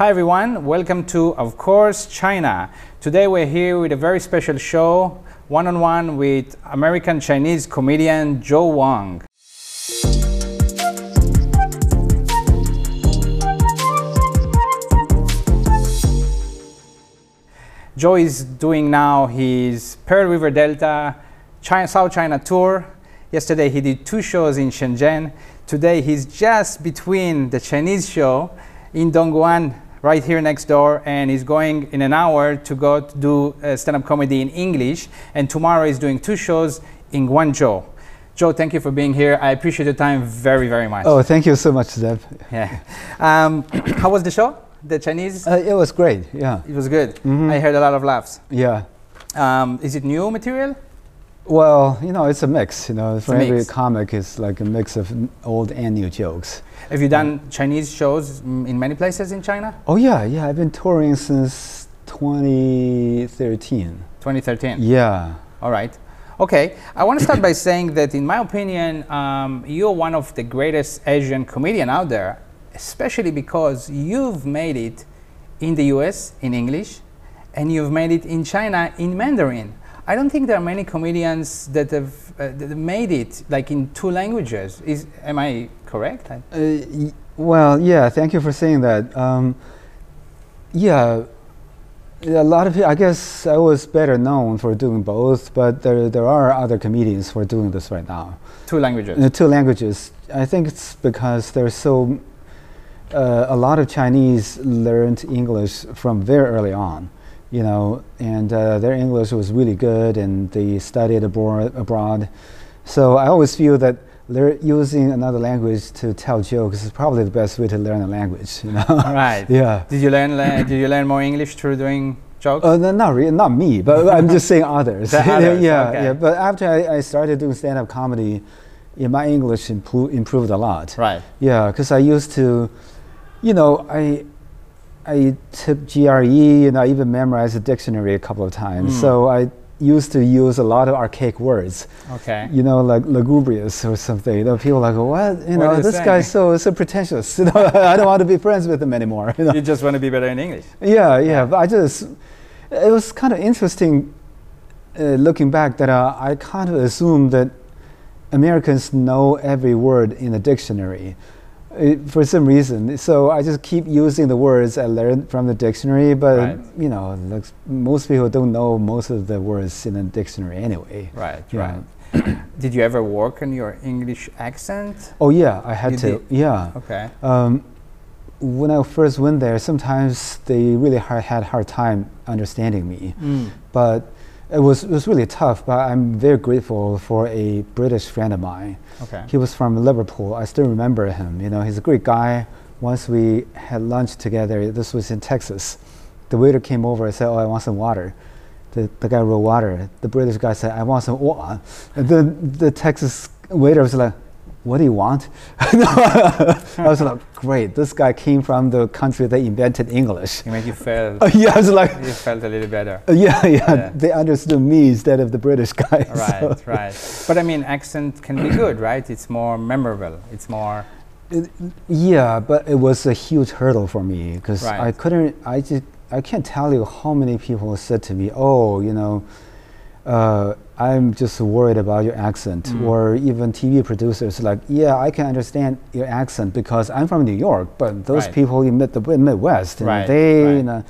Hi everyone, welcome to, of course, China. Today we're here with a very special show, one-on-one with American Chinese comedian Joe Wong. Joe is doing now his Pearl River Delta China, South China tour. Yesterday he did two shows in Shenzhen. Today he's just between the Chinese show in Dongguan, right here next door, and he's going in an hour to go to do uh, stand-up comedy in English. And tomorrow he's doing two shows in Guangzhou. Joe, thank you for being here. I appreciate your time very, very much. Oh, thank you so much, Zeb. Yeah. Um, how was the show? The Chinese? Uh, it was great. Yeah. It was good. I heard a lot of laughs. Yeah. Um, is it new material? Well, you know, it's a mix. You know, for every comic, it's like a mix of old and new jokes. Have you done Chinese shows in many places in China? Oh yeah, yeah. I've been touring since 2013. 2013. Yeah. All right. Okay. I want to start by saying that, in my opinion, um, you're one of the greatest Asian comedian out there, especially because you've made it in the U.S. in English, and you've made it in China in Mandarin. I don't think there are many comedians that have, uh, that have made it like in two languages. Is am I correct? Uh, y- well, yeah. Thank you for saying that. Um, yeah. A lot of people, I guess I was better known for doing both, but there, there are other comedians who are doing this right now. two languages. The two languages. I think it's because there's so uh, a lot of Chinese learned English from very early on, you know, and uh, their English was really good, and they studied abroad. abroad. So I always feel that lear- using another language to tell jokes is probably the best way to learn a language, you know. Right. yeah. Did you learn? did you learn more English through doing jokes? Uh, no, not really, not me, but I'm just saying others. Others, yeah, okay. yeah. But after I, I started doing stand-up comedy, yeah, my English impro- improved a lot. right. Yeah, because I used to, you know, I I took GRE and I even memorized the dictionary a couple of times. Mm. So I used to use a lot of archaic words, Okay. you know, like lugubrious or something. You know, people are like, what? You What know, this guy's so so pretentious. You know, I don't want to be friends with him anymore. You know? You just want to be better in English. Yeah, yeah. But I just, it was kind of interesting uh, looking back that uh, I kind of assumed that Americans know every word in the dictionary for some reason. So I just keep using the words I learned from the dictionary, but Right. you know, most people don't know most of the words in the dictionary anyway. Right. Right. Did you ever work on your English accent? Oh yeah, I had You to. did? Yeah. Okay. Um, when I first went there, sometimes they really hard, had hard time understanding me. Mm. but it was, it was really tough. But I'm very grateful for a British friend of mine. Okay. He was from Liverpool. I still remember him. You know, he's a great guy. Once we had lunch together, this was in Texas. The waiter came over and said, "Oh, I want some water." The, the guy wrote water. The British guy said, "I want some water." And then the Texas waiter was like, "What do you want?" I was like, "Great! This guy came from the country that invented English." It made you feel. yeah, I was like, you felt a little better. uh, yeah, yeah, Yeah. They understood me instead of the British guy. Right. so- Right. But I mean, accent can be good, right? It's more memorable. It's more. Yeah, but it was a huge hurdle for me because I couldn't. I just I can't tell you how many people said to me, "Oh, you know, uh, I'm just worried about your accent," Mm. or even TV producers like, "Yeah, I can understand your accent because I'm from New York, but those Right. people in mid, the Midwest, and Right, they, right. you know."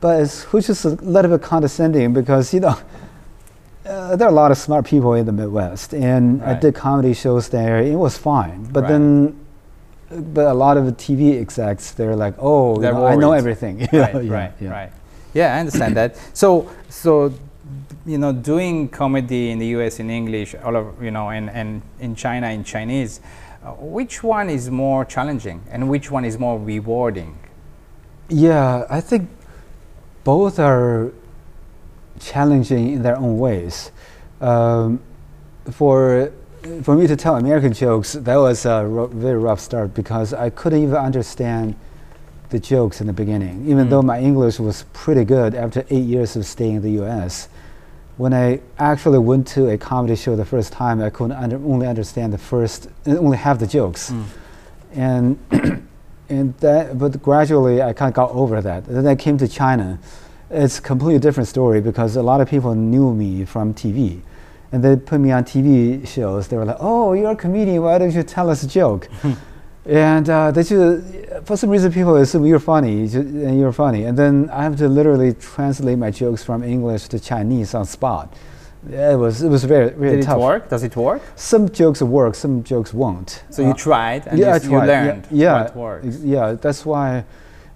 But it's which is a little bit condescending because you know uh, there are a lot of smart people in the Midwest, and I did comedy shows there. It was fine, but then, but a lot of the TV execs they're like, oh, They're know, I know everything. right. Yeah, right. yeah. Right. Yeah, I understand that. So, so, you know, doing comedy in the U.S. in English, all of you know, and and in China in Chinese, uh, which one is more challenging, and which one is more rewarding? Yeah, I think both are challenging in their own ways. Um, for for me to tell American jokes, that was a very rough start because I couldn't even understand the jokes in the beginning, even Mm. though my English was pretty good after eight years of staying in the U.S. When I actually went to a comedy show the first time, I could under, only understand the first, uh, only half the jokes, Mm. and and that, but gradually I kind of got over that. Then I came to China. It's a completely different story because a lot of people knew me from TV. And they put me on TV shows. They were like, oh, you're a comedian. Why don't you tell us a joke? and uh, they just, for some reason, people assume you're funny and you're funny. And then I have to literally translate my jokes from English to Chinese on spot. It was it was very very Did tough. it work? Does it work? Some jokes work, some jokes won't. So Uh, you tried and yeah, you, s- you learned yeah, what works. Yeah, that's why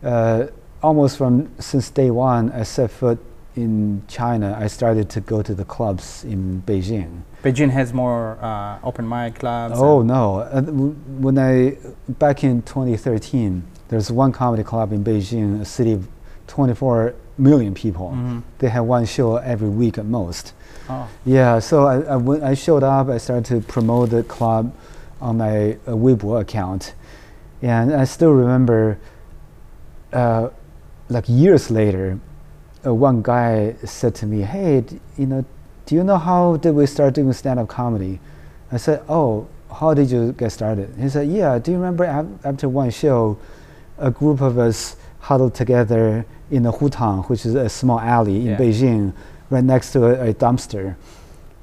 uh, almost from since day one I set foot in China, I started to go to the clubs in Beijing. Beijing has more uh, open mic clubs. Oh no! Uh, when I back in 2013, there's one comedy club in Beijing, a city of 24 million people. Mhm. They have one show every week at most. Oh. Yeah, so I, I, showed up, I started to promote the club on my uh, Weibo account. And I still remember, uh, like years later, uh, one guy said to me, Hey, d- you know, do you know how did we start doing stand up comedy? I said, Oh, how did you get started? He said, Yeah, do you remember af- after one show, a group of us huddled together in the hutong, which is a small alley in Yeah. Beijing, right next to a, a dumpster.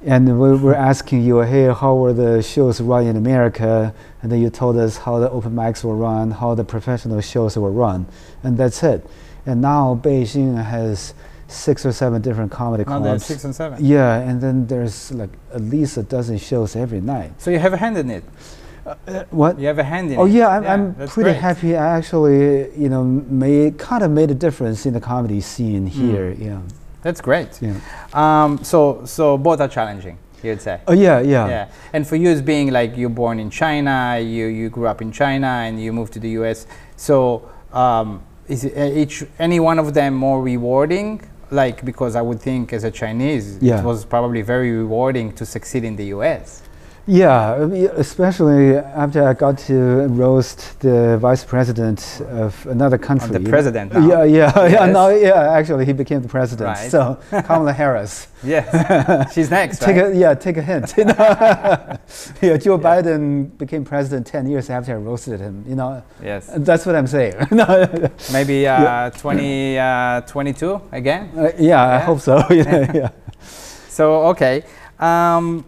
And we were asking you, hey, how were the shows run in America? And then you told us how the open mics were run, how the professional shows were run. And that's it. And now Beijing has six or seven different comedy Now clubs. six and seven. Yeah, and then there's like at least a dozen shows every night. So you have a hand in it. Uh, what? You have a hand in Oh it. Oh yeah, I'm, I'm pretty great. happy. I actually, you know, made kind of made a difference in the comedy scene here. Yeah, That's great. yeah. Um, so so both are challenging. You'd say. Oh yeah, yeah. Yeah, and for you as being like you're born in China, you, you grew up in China, and you moved to the U.S. So um, is uh, each any one of them more rewarding? Like because I would think as a Chinese, Yeah. it was probably very rewarding to succeed in the U.S. Yeah, especially after I got to roast the vice president of another country. the president now. Yeah, yeah, yeah. Yes. No, yeah. Actually, he became the president. Right. So Kamala Harris. Yes, she's next. Take right? a yeah, take a hint. you know. yeah, Joe Biden became president ten years after I roasted him. You know, yes, that's what I'm saying. No, maybe uh, 20, uh, 22 again. uh, yeah, I hope so. yeah, yeah. So okay. Um,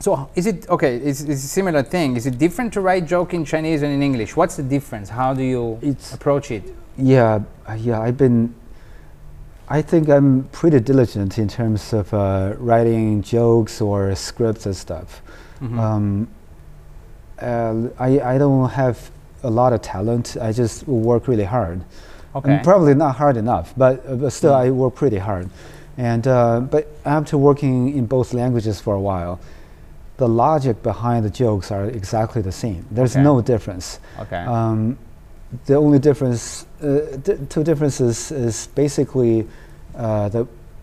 so is it okay? Is it's a similar thing? Is it different to write joke in Chinese and in English? What's the difference? How do you It's approach it? Yeah, uh, yeah, I've been. I think I'm pretty diligent in terms of uh, writing jokes or scripts and stuff. Mhm. Um, uh, I I don't have a lot of talent. I just work really hard. okay. And probably not hard enough, but, uh, but still Mm. I work pretty hard. And uh, but after working in both languages for a while, the logic behind the jokes are exactly the same. There's Okay. no difference. okay. Um, the only difference, uh, two differences, is basically uh, the,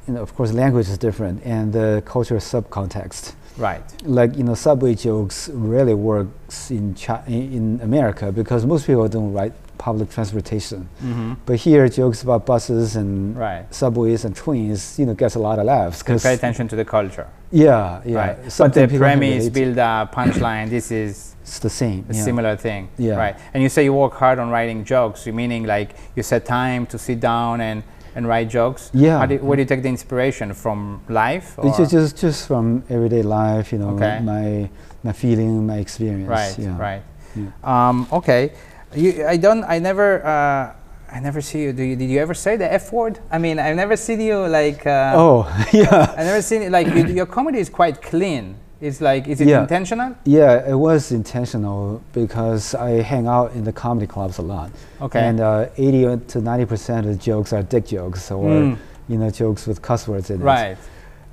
you know, of course, language is different and the cultural subcontext. right. Like you know, subway jokes really works in Chi- in in America because most people don't write public transportation, Mm-hmm. but here jokes about buses and Right. subways and trains, you know, gets a lot of laughs. 'cause- pay attention to the culture. yeah, yeah. Right. But the premise, build up, punchline. This is it's the same. a yeah. similar thing. Yeah. Right. And you say you work hard on writing jokes. You meaning like you set time to sit down and and write jokes. Yeah. Do, where do you take the inspiration from life? Just, just just from everyday life, you know, Okay. my my feeling, my experience. Right, yeah. right. Yeah. Um, okay. You, I don't. I never. Uh, I never see you. Do you? Did you ever say the F word? I mean, I've never seen you like. Uh, Oh, yeah, I never seen it. Like you, your comedy is quite clean. It's like, is it Yeah. intentional? yeah. It was intentional because I hang out in the comedy clubs a lot, Okay. and uh, eighty to ninety percent of the jokes are dick jokes or Mm. you know jokes with cuss words in it. right.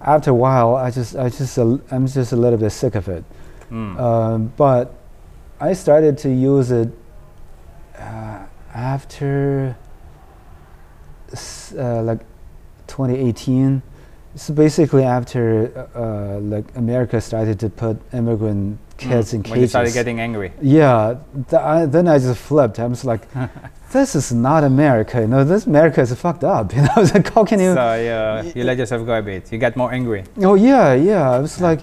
After a while, I just I just uh, I'm just a little bit sick of it. Mm. Um, but I started to use it uh, after uh, like 2018. So basically, after uh, uh, like America started to put immigrant kids Mm. in when you cages. started getting angry. yeah, th- I, then I just flipped. I was like, "This is not America. You know, this America is fucked up." You know, I was like, "How can you?" So you, you let yourself go a bit. You get more angry. Oh yeah, yeah. It was like,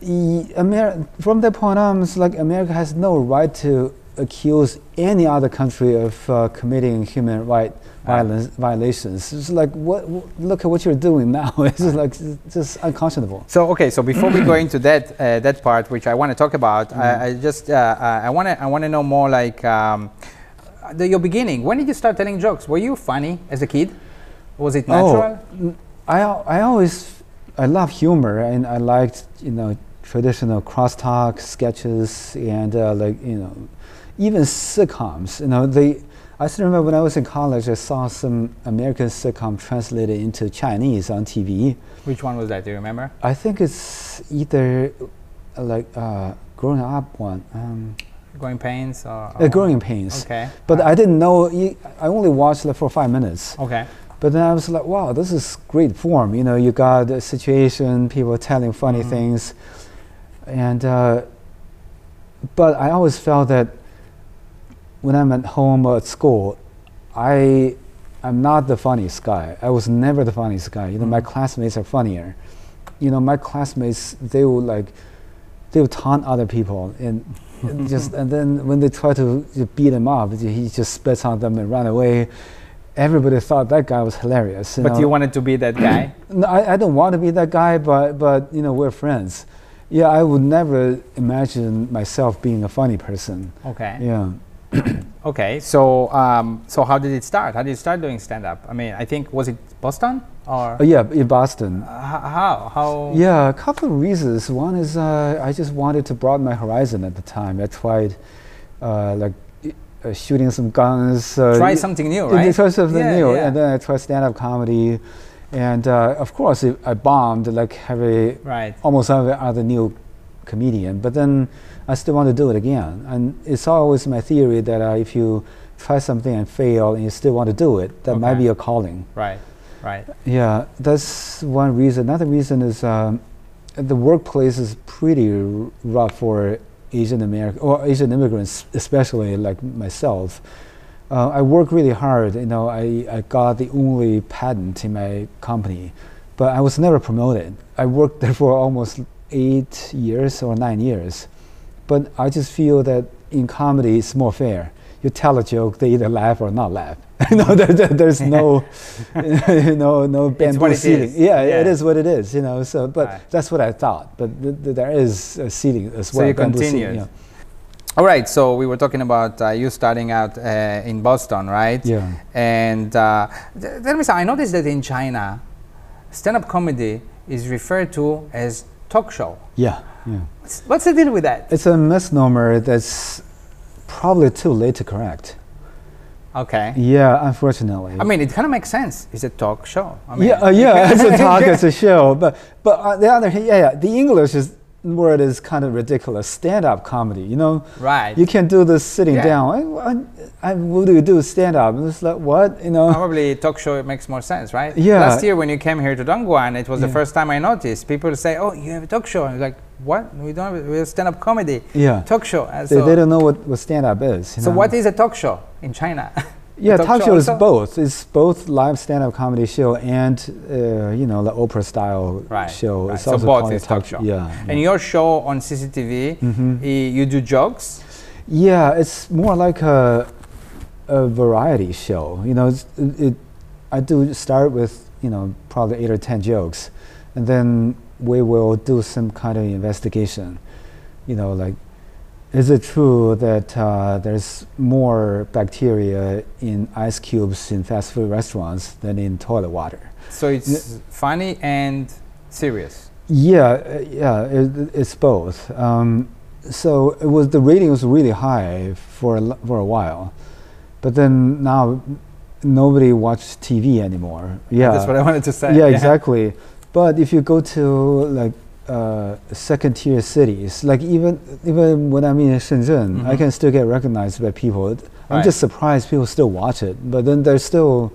e- Amer- from that point on, it's like America has no right to accuse any other country of uh, committing human right Ah. violence, violations. It's like, what, wh- look at what you're doing now. it's just like, it's just unconscionable. So okay, so before we go into that uh, that part, which I want to talk about, Mm-hmm. I, I just uh, uh, I want to I want to know more like um, the, your beginning. When did you start telling jokes? Were you funny as a kid? Was it natural? Oh, I, I always, I love humor and I liked, you know, traditional crosstalk sketches and uh, like, you know, even sitcoms, you know, they, I still remember when I was in college, I saw some American sitcom translated into Chinese on TV. Which one was that? Do you remember? I think it's either uh, like uh, growing up one, um, Growing Pains or? uh, Growing Pains. Okay. But uh, I didn't know, I only watched it for five minutes. Okay. But then I was like, wow, this is great form. You know, you got a situation, people telling funny Mhm. things. And, uh, but I always felt that when I'm at home or at school, I, I'm not the funniest guy. I was never the funniest guy. You know, my Mhm. classmates are funnier. You know, my classmates, they will like, they will taunt other people and just, and then when they try to beat him up, he just spits on them and run away. Everybody thought that guy was hilarious. But know. you wanted to be that guy. No, I, I don't want to be that guy, but but you know we're friends. Yeah, I would never imagine myself being a funny person. Okay. Yeah. Okay. So um, so how did it start? How did you start doing stand up? I mean, I think was it Boston or Uh, yeah, in Boston. uh, how how? Yeah, a couple of reasons. One is uh, I just wanted to broaden my horizon at the time. I tried uh, like uh, shooting some guns. Uh, Try something new, right? try something Yeah, new, yeah. and then I tried stand-up comedy, and uh, of course it, I bombed like every Right. almost every other new comedian. But then I still want to do it again, and it's always my theory that uh, if you try something and fail and you still want to do it, that might be a calling. Right. Right. Yeah, that's one reason. Another reason is um, the workplace is pretty r- rough for Asian American or Asian immigrants, especially like myself. Uh, I work really hard. You know, I, I got the only patent in my company, but I was never promoted. I worked there for almost eight years or nine years, but I just feel that in comedy it's more fair. You tell a joke, they either laugh or not laugh. you know, there, there- there's no, you know, no bamboo what it ceiling. is. Yeah, it Yeah. is what it is. You know, so but Right. that's what I thought. But th- th- there is a ceiling as well. So you continued. yeah. All right. So we were talking about uh, you starting out uh, in Boston, right? Yeah. And uh, th- tell me something. I noticed that in China, stand-up comedy is referred to as talk show. Yeah, yeah. What's, what's the deal with that? It's a misnomer that's probably too late to correct. Okay. Yeah, unfortunately. I mean, it kind of makes sense. It's a talk show. I mean, yeah, uh, yeah, it's a talk, it's a show. But but on the other hand, yeah, yeah, the English is word is kind of ridiculous. Stand-up comedy, you know. Right. You can do this sitting Yeah. down. I, uh, I, what do you do? Stand up. And it's like what, you know? Probably talk show it makes more sense, right? Yeah. Last year when you came here to Dongguan, it was the first time I noticed. People say, "Oh, you have a talk show," and like, "What? We don't. Have, we have stand-up comedy Yeah. talk show." And They, they don't know what, what stand-up is. you so know? what is a talk show in China? Yeah, talk show is also? both. It's both live stand-up comedy show and uh, you know the opera style Right, show. right. It's So also both a is talk show. Yeah, and your show on CCTV, Mhm. you do jokes. yeah, it's more like a a variety show. You know, it's, it, it. I do start with you know probably eight or ten jokes, and then we will do some kind of investigation. You know, like is it true that uh, there's more bacteria in ice cubes in fast food restaurants than in toilet water? So it's funny and serious. Yeah, uh, yeah, it, it's both. Um, so it was the rating was really high for a, for a while, but then now nobody watches TV anymore. Yeah, That's what I wanted to say. yeah, exactly. But if you go to like uh, second tier cities, like even even when I'm in Shenzhen, I Mhm. can still get recognized by people. I'm just surprised people still watch it. But then there's still,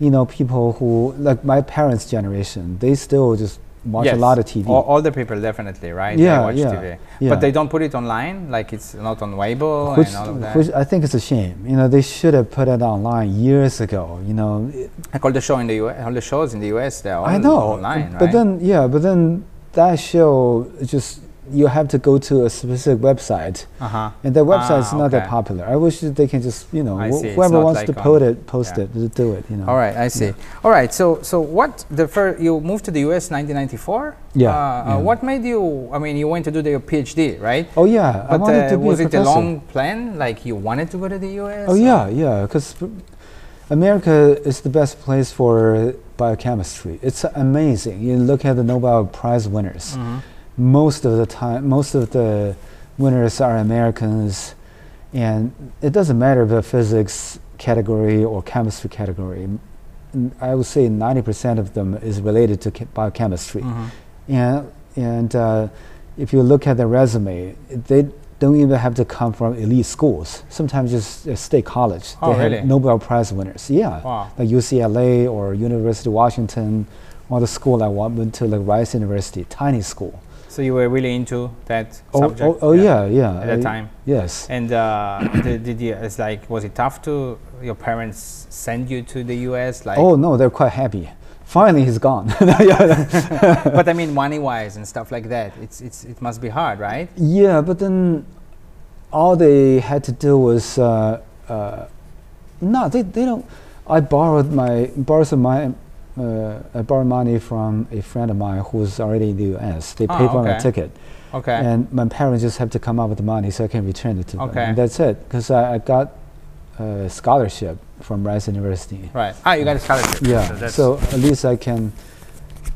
you know, people who like my parents' generation. They still just watch Yes. a lot of TV. All, older people definitely, right? Yeah, they watch yeah, TV. yeah. But they don't put it online, like it's not on Weibo which, and all of that. which I think is a shame. You know, they should have put it online years ago. You know, like all the show in the US, all the shows in the US, they're all I know, online, but right? then yeah, but then that show just you have to go to a specific website, Uh-huh. and that website is Ah, not that popular. I wish they can just you know wh- whoever wants like to post it, post yeah. it, do it. You know. All right, I see. All right, so so what the first you moved to the U.S. 1994? Yeah, Uh, yeah. Uh, what made you? I mean, you went to do your PhD, right? Oh yeah, I wanted uh, to be was a it a long plan? Like you wanted to go to the U.S.? Oh or- yeah, yeah, because America is the best place for biochemistry. It's amazing. You look at the Nobel Prize winners. Mhm. Most of the time, most of the winners are Americans, and it doesn't matter the physics category or chemistry category. I would say 90% of them is related to che- biochemistry. Mhm. And, and uh, if you look at their resume, they don't even have to come from elite schools. Sometimes just a state college. Oh, they really? have Nobel Prize winners. Yeah. Wow. Like UCLA or University of Washington, or the school I went to, like Rice University, tiny school. So you were really into that Oh, subject? oh, oh yeah, yeah. At that time. Yes. And uh, did, did you? It's like, was it tough to your parents send you to the U.S.? Like, oh no, they're quite happy. Finally, he's gone. but I mean, money-wise and stuff like that. It's it's it must be hard, right? yeah, but then all they had to do was uh, uh, no, they, they don't. I borrowed my borrowed some my. Uh, I borrowed money from a friend of mine who's already in the U.S. They Ah, paid for my ticket, Okay. and my parents just have to come up with the money so I can return it to them. Okay. And that's it, because I, I got a scholarship from Rice University. right. Ah, you got a scholarship. Yeah, that's- so at least I can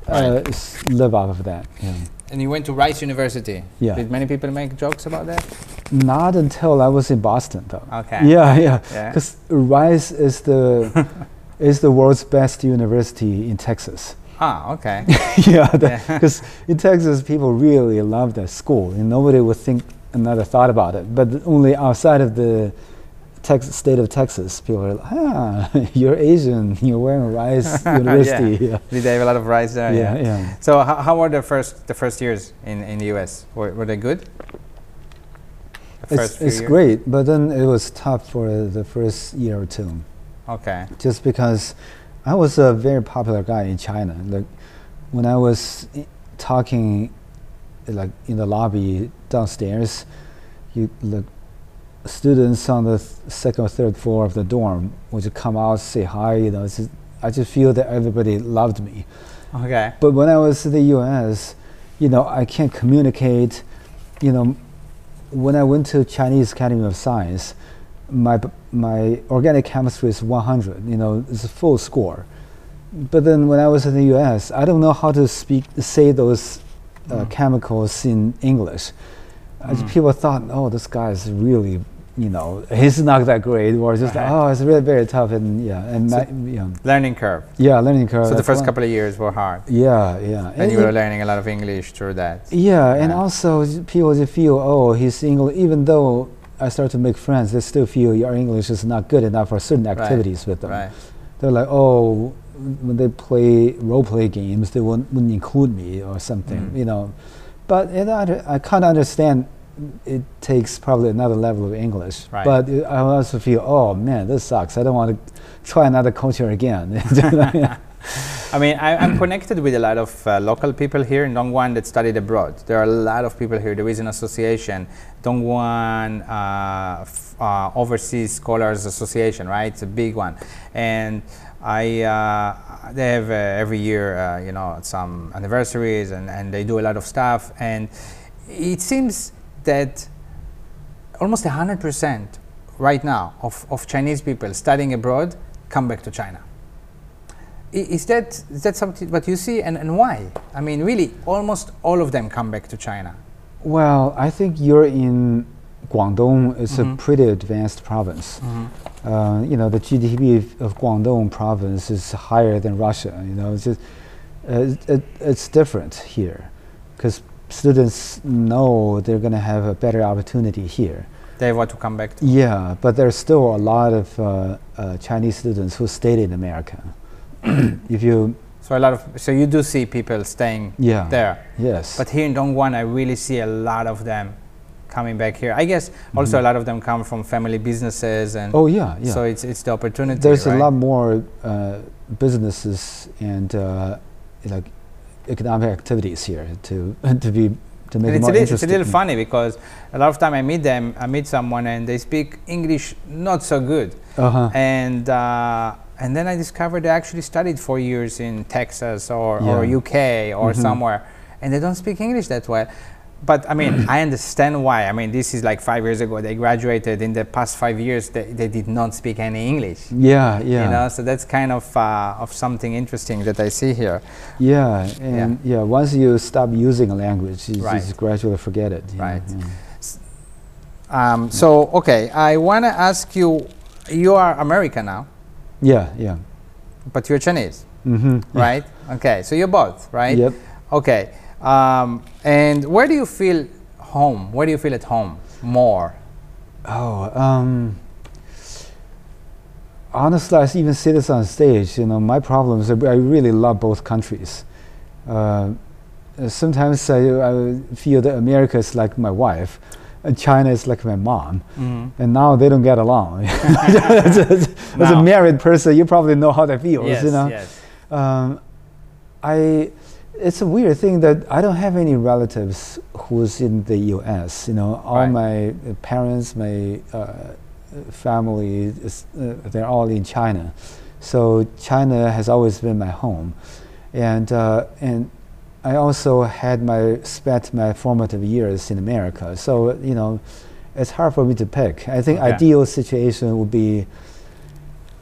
uh, s- live off of that. Yeah. and you went to Rice University. Yeah. Did many people make jokes about that? Not until I was in Boston, though. Okay. Yeah, yeah. Yeah. Because Rice is the is the world's best university in Texas. Ah, okay. yeah, Yeah. because in Texas people really love that school, and nobody would think another thought about it. But only outside of the Tex- state of Texas, people are like, ah, you're Asian, you're wearing Rice University. yeah. Did they have a lot of rice there? Yeah, yeah. So how, how were the first the first years in, in the U.S. Were, were they good? The It's, it's years? great, but then it was tough for the first year or two, Okay. just because I was a very popular guy in China. Like when I was talking, like in the lobby downstairs, you look students on the second or third floor of the dorm would come out say hi. You know, it's just, I just feel that everybody loved me. Okay. But when I was in the U.S., you know, I can't communicate. You know, when I went to Chinese Academy of Science, my my organic chemistry is 100. You know, it's a full score. But then when I was in the U.S., I don't know how to speak say those uh, Mm. chemicals in English. Mm. people thought, oh, this guy is really. You know, he's not that great, or just Right. oh, it's really very tough, and yeah, and So- my, Learning curve. yeah, learning curve. so the first one- couple of years were hard, yeah, yeah, and you were learning a lot of English through that. Yeah, and also people just feel, oh, his English. Even though I start to make friends, they still feel your English is not good enough for certain Right, activities with them. Right. They're like, oh, when they play role play games, they wouldn't, wouldn't include me or something, Mm. you know. But and I, I kind of understand. It takes probably another level of English, Right. but it- I also feel, oh man, this sucks. I don't want to try another culture again. I mean, I, I'm connected with a lot of uh, local people here in Dongguan that studied abroad. There are a lot of people here. There is an association, Dongguan uh, uh, Overseas Scholars Association, right? It's a big one, and I uh, they have uh, every year, uh, you know, some anniversaries, and, and they do a lot of stuff. And it seems that almost 100% right now of, of Chinese people studying abroad come back to China. Is that, is that something what you see and, and why? I mean, really, almost all of them come back to China. well, I think you're in Guangdong. It's Mhm. a pretty advanced province. uh, you know, the GDP of- of Guangdong province is higher than Russia. You know, it's just uh, it, it, it's different here because students know they're going to have a better opportunity here. They want to come back to. Yeah, but there's still a lot of uh, uh, Chinese students who stayed in America. if you, So a lot of so you do see people staying yeah, there, yes, but here in Dongguan, I really see a lot of them coming back here. I guess also Mhm. a lot of them come from family businesses, and oh yeah, yeah. so it's it's the opportunity. there's right? a lot more uh, businesses and uh, like economic activities here to to be to make And it it's, more a little, it's a little funny because a lot of time I meet them, I meet someone and they speak English not so good, Uh-huh. and uh, and then I discovered they actually studied four years in Texas or, or UK or Mhm. somewhere, and they don't speak English that well. But I mean, I understand why. I mean, this is like five years ago. They graduated. In the past five years, they, they did not speak any English. Yeah, yeah. You know, so that's kind of uh, of something interesting that I see here. Yeah, and yeah. once you stop using a language, you Right. just gradually forget it. know, Right. yeah. Um, so okay, I want to ask you. You are American now, Yeah, yeah. but you're Chinese, Mm-hmm. right? Okay, so you're both, right? Yep. Okay, um, and where do you feel home? Where do you feel at home more? Oh, um, honestly, I even say this on stage. You know, my problem is I really love both countries. Uh, sometimes I, I feel that America is like my wife, and China is like my mom, Mhm. and now they don't get along. as, a, as a married person, you probably know how that feels. Yes, you know. yes. Um, I, it's a weird thing that I don't have any relatives who's in the U.S. You know, all Right. my uh, parents, my uh, family, is, uh, they're all in China. So China has always been my home, and uh, and I also had my spent my formative years in America. So you know, it's hard for me to pick. I think Okay. ideal situation would be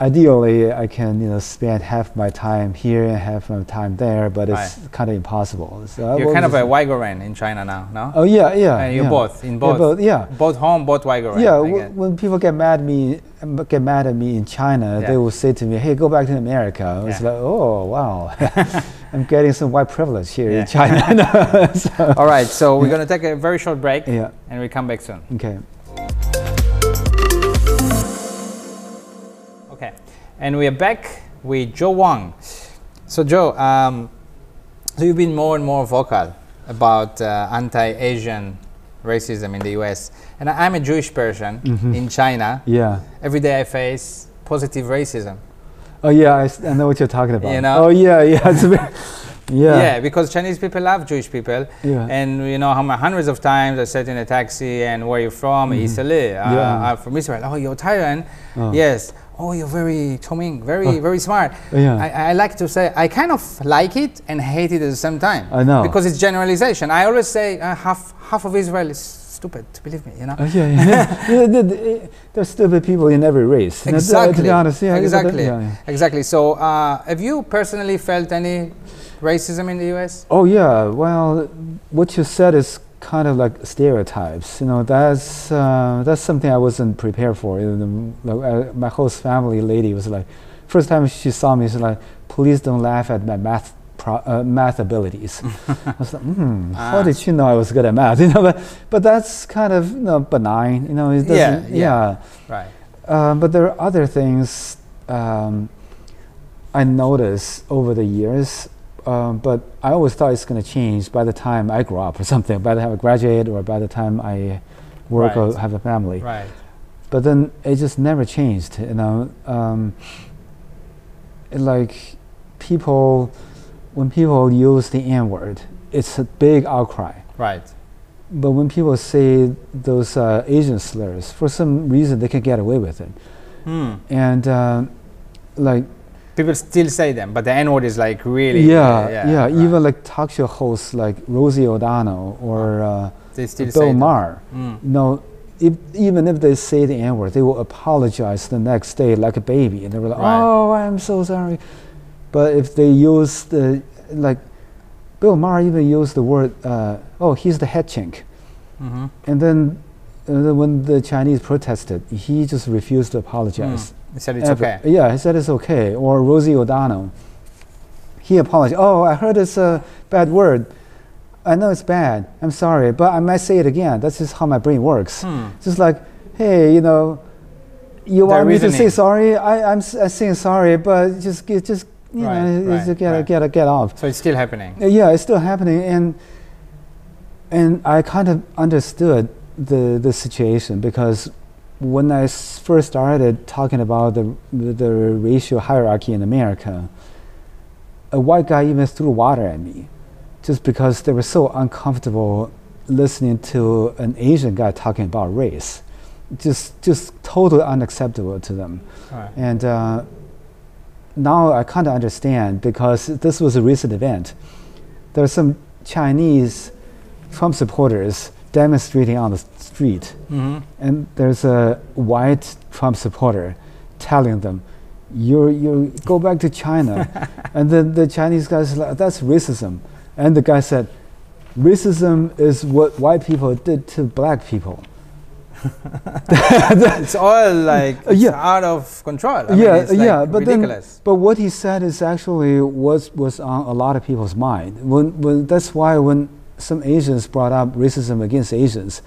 ideally I can you know spend half my time here and half my time there, but it's kind of impossible. So You're kind of a waiguoren in China now, no? Oh yeah, yeah. And you're yeah. both in Yeah, both, both, yeah. both home, both waiguoren. Yeah, I w- when people get mad at me, get mad at me in China, Yeah. they will say to me, "Hey, go back to America." It's Yeah. like, "Oh, wow, I'm getting some white privilege here in China." So- All right, so we're gonna take a very short break, yeah. and we come back soon. Okay, and we are back with Joe Wong. So Joe, um, so you've been more and more vocal about uh, anti-Asian racism in the U.S. And I- I'm a Jewish person Mhm. in China. Yeah. Every day I face positive racism. Oh yeah, I know what you're talking about. You know? Oh yeah, yeah. It's bit, yeah. Yeah, because Chinese people love Jewish people. Yeah. And you know how many hundreds of times I sat in a taxi and where are you from? Italy. Uh, Mm-hmm. Yeah. I'm from Israel. Oh, you're Thailand. Oh. Yes. Oh, you're very charming, very, very smart. Yeah. I, I like to say I kind of like it and hate it at the same time. I know. Because it's generalization. I always say uh, half half of Israel is stupid. Believe me, you know. Oh, yeah, yeah. yeah the, the, there's stupid people in every race. Exactly. To be honest, yeah. yeah, exactly. yeah, yeah. Exactly. So, uh, have you personally felt any racism in the U.S.? Oh yeah. Well, what you said is kind of like stereotypes. You know, that's uh, that's something I wasn't prepared for. You like, uh, my host family lady was like, first time she saw me, she's like, "Please don't laugh at my math." Pro, uh, math abilities. I was like, hmm, how Ah. did she know I was good at math? You know, but, but that's kind of you know benign. You know, it Yeah, doesn't. yeah. Right. Um, but there are other things um, I noticed over the years, um, but I always thought it's going to change by the time I grow up or something, by the time I graduate or by the time I work or have a family. Right. But then it just never changed, you know. Um, like people, when people use the N word, it's a big outcry. Right. But when people say those uh, Asian slurs, for some reason they can get away with it Hmm. and uh, like People still say them, but the N word is like really. yeah yeah, right. even like talk show hosts like Rosie O'Donnell or uh, they still Bill. Maher Mm. no if, even if they say the N word they will apologize the next day like a baby and they were like Right. oh I'm so sorry but if they use the like Bill Maher even used the word uh, oh he's the head chink Mhm. and then uh, then when the Chinese protested he just refused to apologize They said it's okay. Yeah, he said it's okay. Or Rosie O'Donnell, he apologized. Oh, I heard it's a bad word. I know it's bad. I'm sorry, but I might say it again. That's just how my brain works. Hmm. Just like, hey, you know, you want me to say sorry? I, I'm saying sorry, but just, just you Right, know, right, just get, right. get, get off. So it's still happening. Uh, Yeah, it's still happening, and and I kind of understood the the situation because when I first started talking about the the racial hierarchy in America, a white guy even threw water at me, just because they were so uncomfortable listening to an Asian guy talking about race. Just, just totally unacceptable to them. Right. And uh, now I kind of understand because this was a recent event. There were some Chinese Trump supporters demonstrating on the street, hmm and there's a white Trump supporter telling them, "You, you go back to China," and then the Chinese guys like, "That's racism," and the guy said, "Racism is what white people did to black people." It's all like it's yeah. out of control. I mean, yeah, it's like yeah, but ridiculous. then, but what he said is actually was was on a lot of people's mind. When, when that's why when some Asians brought up racism against Asians,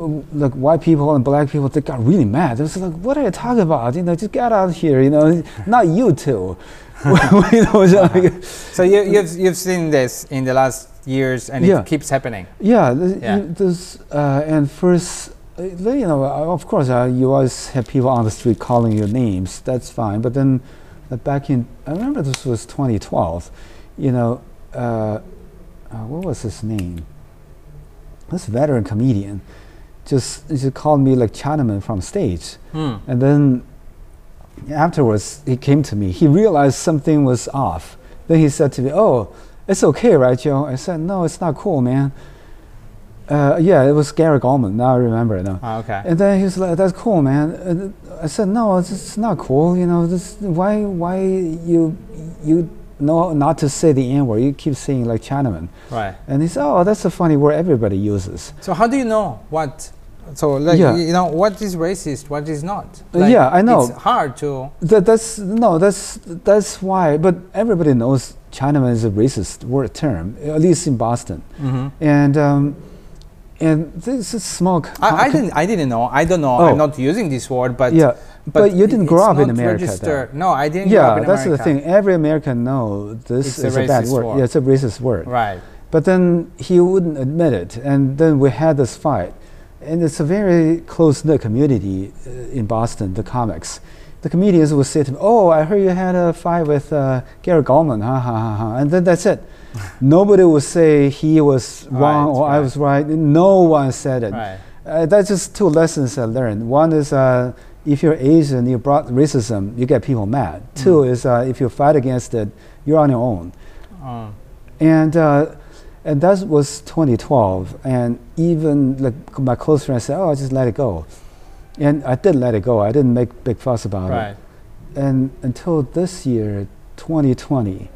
uh, like white people and black people, they got really mad. They was like, "What are you talking about? You know, just get out of here. You know, not you too." you know, it's like- so you, you've you've seen this in the last years, and Yeah. it keeps happening. Yeah, th- Yeah. this uh, and first, uh, you know, uh, of course, uh, you always have people on the street calling your names. That's fine. But then, uh, back in, I remember this was 2012. You know, uh, what was his name? This veteran comedian just just called me like Chinaman from stage, Hmm. and then afterwards he came to me. He realized something was off. Then he said to me, "Oh." It's okay, right, Joe? I said, no, it's not cool, man. Uh, yeah, it was Gary Goldman. Now I remember. No. Ah, okay. And then he was like, "That's cool, man." And I said, "No, it's, it's not cool. You know, this why why you you know not to say the N word. You keep saying like Chinaman." right. And he said, "Oh, that's a funny word everybody uses." So how do you know what? So like Yeah. you know what is racist, what is not? Uh, yeah, I know. It's hard to. That, that's no, that's that's why. But everybody knows Chinaman is a racist word term, at least in Boston. Mhm. And um, and this is co- I, I didn't. I didn't know. I don't know. Oh. I'm not using this word, but yeah, but, you didn't grow up in America. though. No, I didn't grow up Yeah, that's the thing. Every American knows this It's is a, bad word. word. Yeah, it's a racist word. Right. But then he wouldn't admit it, and then we had this fight, and it's a very close knit community uh, in Boston. The comics, the comedians would say to me, "Oh, I heard you had a fight with uh, Gary Goldman, ha ha ha ha," and then that's it. Nobody would say he was wrong Right, or I was right. No one said it. Right. Uh, that's just two lessons I learned. One is uh, if you're Asian, you brought racism, you get people mad. Two is uh, if you fight against it, you're on your own. Um, And uh, and that was 2012. And even like my close friends said, "Oh, just let it go." And I did let it go. I didn't make big fuss about right. it. And until this year, 2020,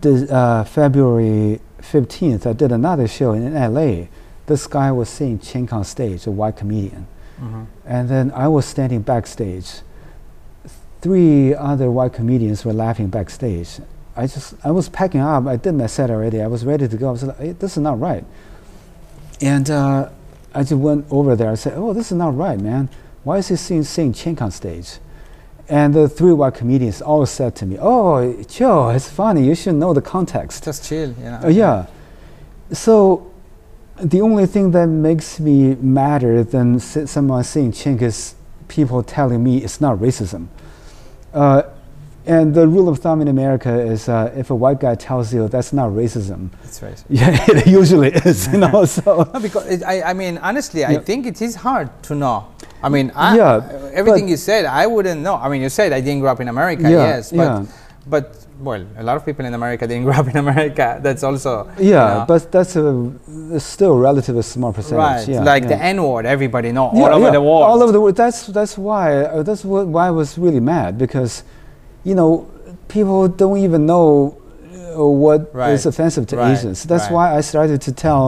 the, uh, February 15th, I did another show in LA. This guy was seeing Chink on stage, a white comedian. Mhm. And then I was standing backstage. Three other white comedians were laughing backstage. I just, I was packing up. I did my set already. I was ready to go. I was like, hey, this is not right. And uh, I just went over there. I said, oh, this is not right, man. Why is he seeing, singing Chink on stage? And the three white comedians all said to me, oh, Joe, it's funny. You should know the context. Just chill. You know. Uh, yeah. So the only thing that makes me madder than someone saying chink is people telling me it's not racism. Uh, and the rule of thumb in America is uh, if a white guy tells you that's not racism, It's racist. yeah, it usually is, you know. So No, because it, I, I mean, honestly, I think it is hard to know. I mean, I, Yeah, everything you said, I wouldn't know. I mean, you said I didn't grow up in America, Yeah, yes, but, yeah. but well, a lot of people in America didn't grow up in America. That's also you yeah, know, but that's a it's still a relatively small percentage. right, Yeah, like yeah. the N word, everybody know Yeah, all over yeah, the world. All over the world. That's that's why uh, that's why I was really mad because, you know, people don't even know uh, what is Right, offensive to right, Asians. That's right. why I started to tell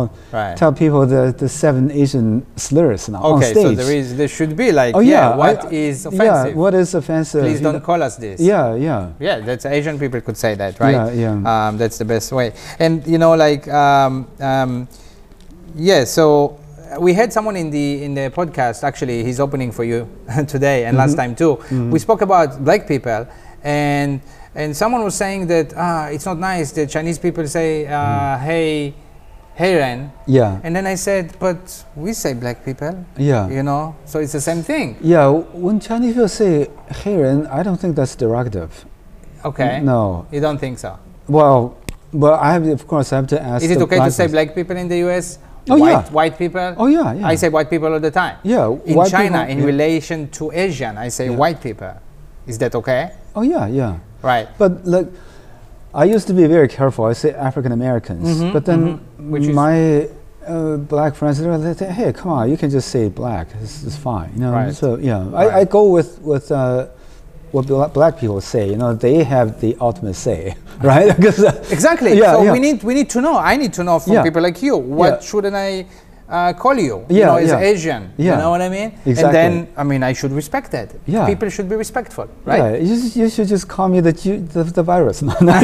tell people the, the seven Asian slurs now on okay, stage. so there is, there should be like, oh yeah, yeah, what I- is Yeah, what is offensive? Please don't call us this. Yeah, yeah, Yeah, that's Asian people could say that, right? yeah, yeah. um, that's the best way. And you know, like, um, um, yeah. So we had someone in the in the podcast. Actually, he's opening for you today and last Mhm. time too. Mhm. We spoke about black people, and and someone was saying that ah, it's not nice that Chinese people say, uh, Mm. "Hey, hey, Ren," yeah, and then I said, "But we say black people." yeah. You know, so it's the same thing. Yeah, when Chinese people say "Heron," I don't think that's derogative. Okay. No. You don't think so? Well, well, I have of course I have to ask. Is it okay to say black people in the U.S. Oh, white, yeah. white people. Oh, yeah, yeah. I say white people all the time. Yeah, In China, people- in yeah. relation to Asian, I say Yeah. white people. Is that okay? Oh yeah, yeah. Right. But like, I used to be very careful. I say African Americans, Mhm, but then mhm. Which my uh, black friends they say, "Hey, come on, you can just say black. It's, it's fine." You know. Right. So yeah, Right. I, I go with with uh, what black people say. You know, they have the ultimate say, right? uh, Exactly. Yeah, so yeah. we need we need to know. I need to know from Yeah. people like you. What Yeah. shouldn't I uh, call you? you Yeah, know, as yeah. Asian. You know what I mean? And Exactly. then I mean I should respect that. Yeah. People should be respectful, right? Yeah, you, you should just call me the the, the virus. No, no,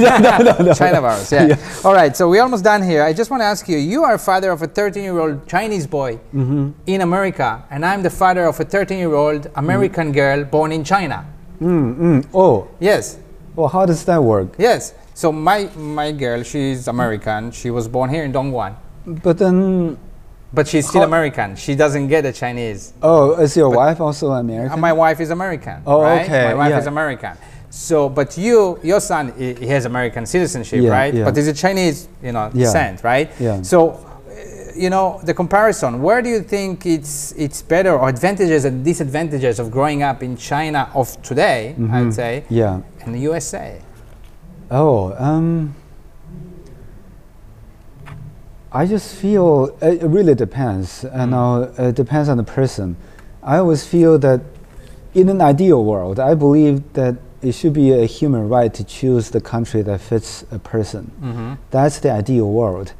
no, no. China virus, yeah. Yeah. All right, so we're almost done here. I just want to ask you you are father of a 13 year old Chinese boy Mm-hmm. in America, and I'm the father of a 13 year old American girl born in China. Mm, mm. Oh, Yes, well, how does that work? yes. So my, my girl, she's American. She was born here in Dongguan, But then, but she's still How- American. She doesn't get a Chinese. oh, is your wife also American? My wife is American. Oh, right? okay, My wife yeah. is American. So, but you, your son, he, has American citizenship, Yeah, right? yeah. But he's a Chinese, you know, descent, right? Yeah. So, uh, you know, the comparison. Where do you think it's it's better, or advantages and disadvantages of growing up in China of today? Mm-hmm. I'd say, yeah. and the USA. Oh, um, I just feel it really depends. I know it depends on the person. I always feel that in an ideal world, I believe that it should be a human right to choose the country that fits a person. Mm-hmm. That's the ideal world.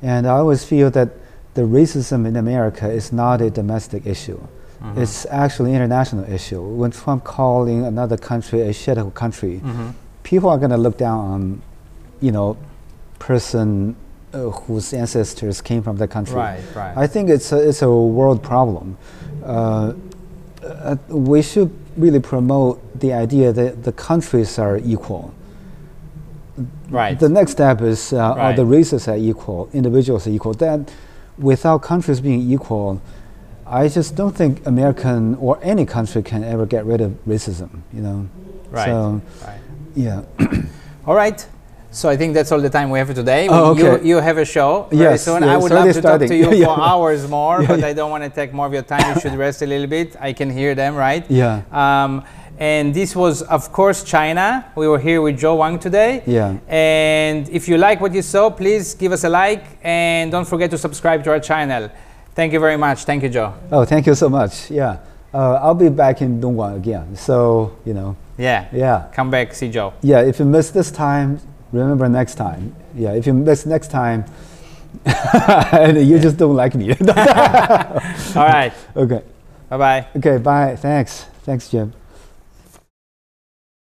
And I always feel that the racism in America is not a domestic issue. Mm-hmm. It's actually an international issue. When Trump calling another country a shithole country, Mm-hmm. people are going to look down on, you know, person uh, whose ancestors came from that country. Right, right. I think it's a, it's a world problem. Uh, uh, we should really promote the idea that the countries are equal. right. The next step is uh, are the races are equal, individuals are equal. That without countries being equal, I just don't think American or any country can ever get rid of racism. You know. right. So right. yeah. All right. So I think that's all the time we have for today. Oh, You, okay. you have a show very Yes, soon. yeah, I would love to talk to you Yeah, for hours more, Yeah, but yeah. I don't want to take more of your time. You should rest a little bit. I can hear them, right? Yeah. Um, and this was, of course, China. We were here with Joe Wong today. Yeah. And if you like what you saw, please give us a like and don't forget to subscribe to our channel. Thank you very much. Thank you, Joe. Oh, thank you so much. Yeah. Uh, I'll be back in Dongguan again. So, you know, Yeah. yeah. Come back, see Joe. Yeah, if you miss this time, remember next time. Yeah, if you miss next time, and you just don't like me. All right. okay. Bye bye. Okay, bye. Thanks. Thanks, Jim.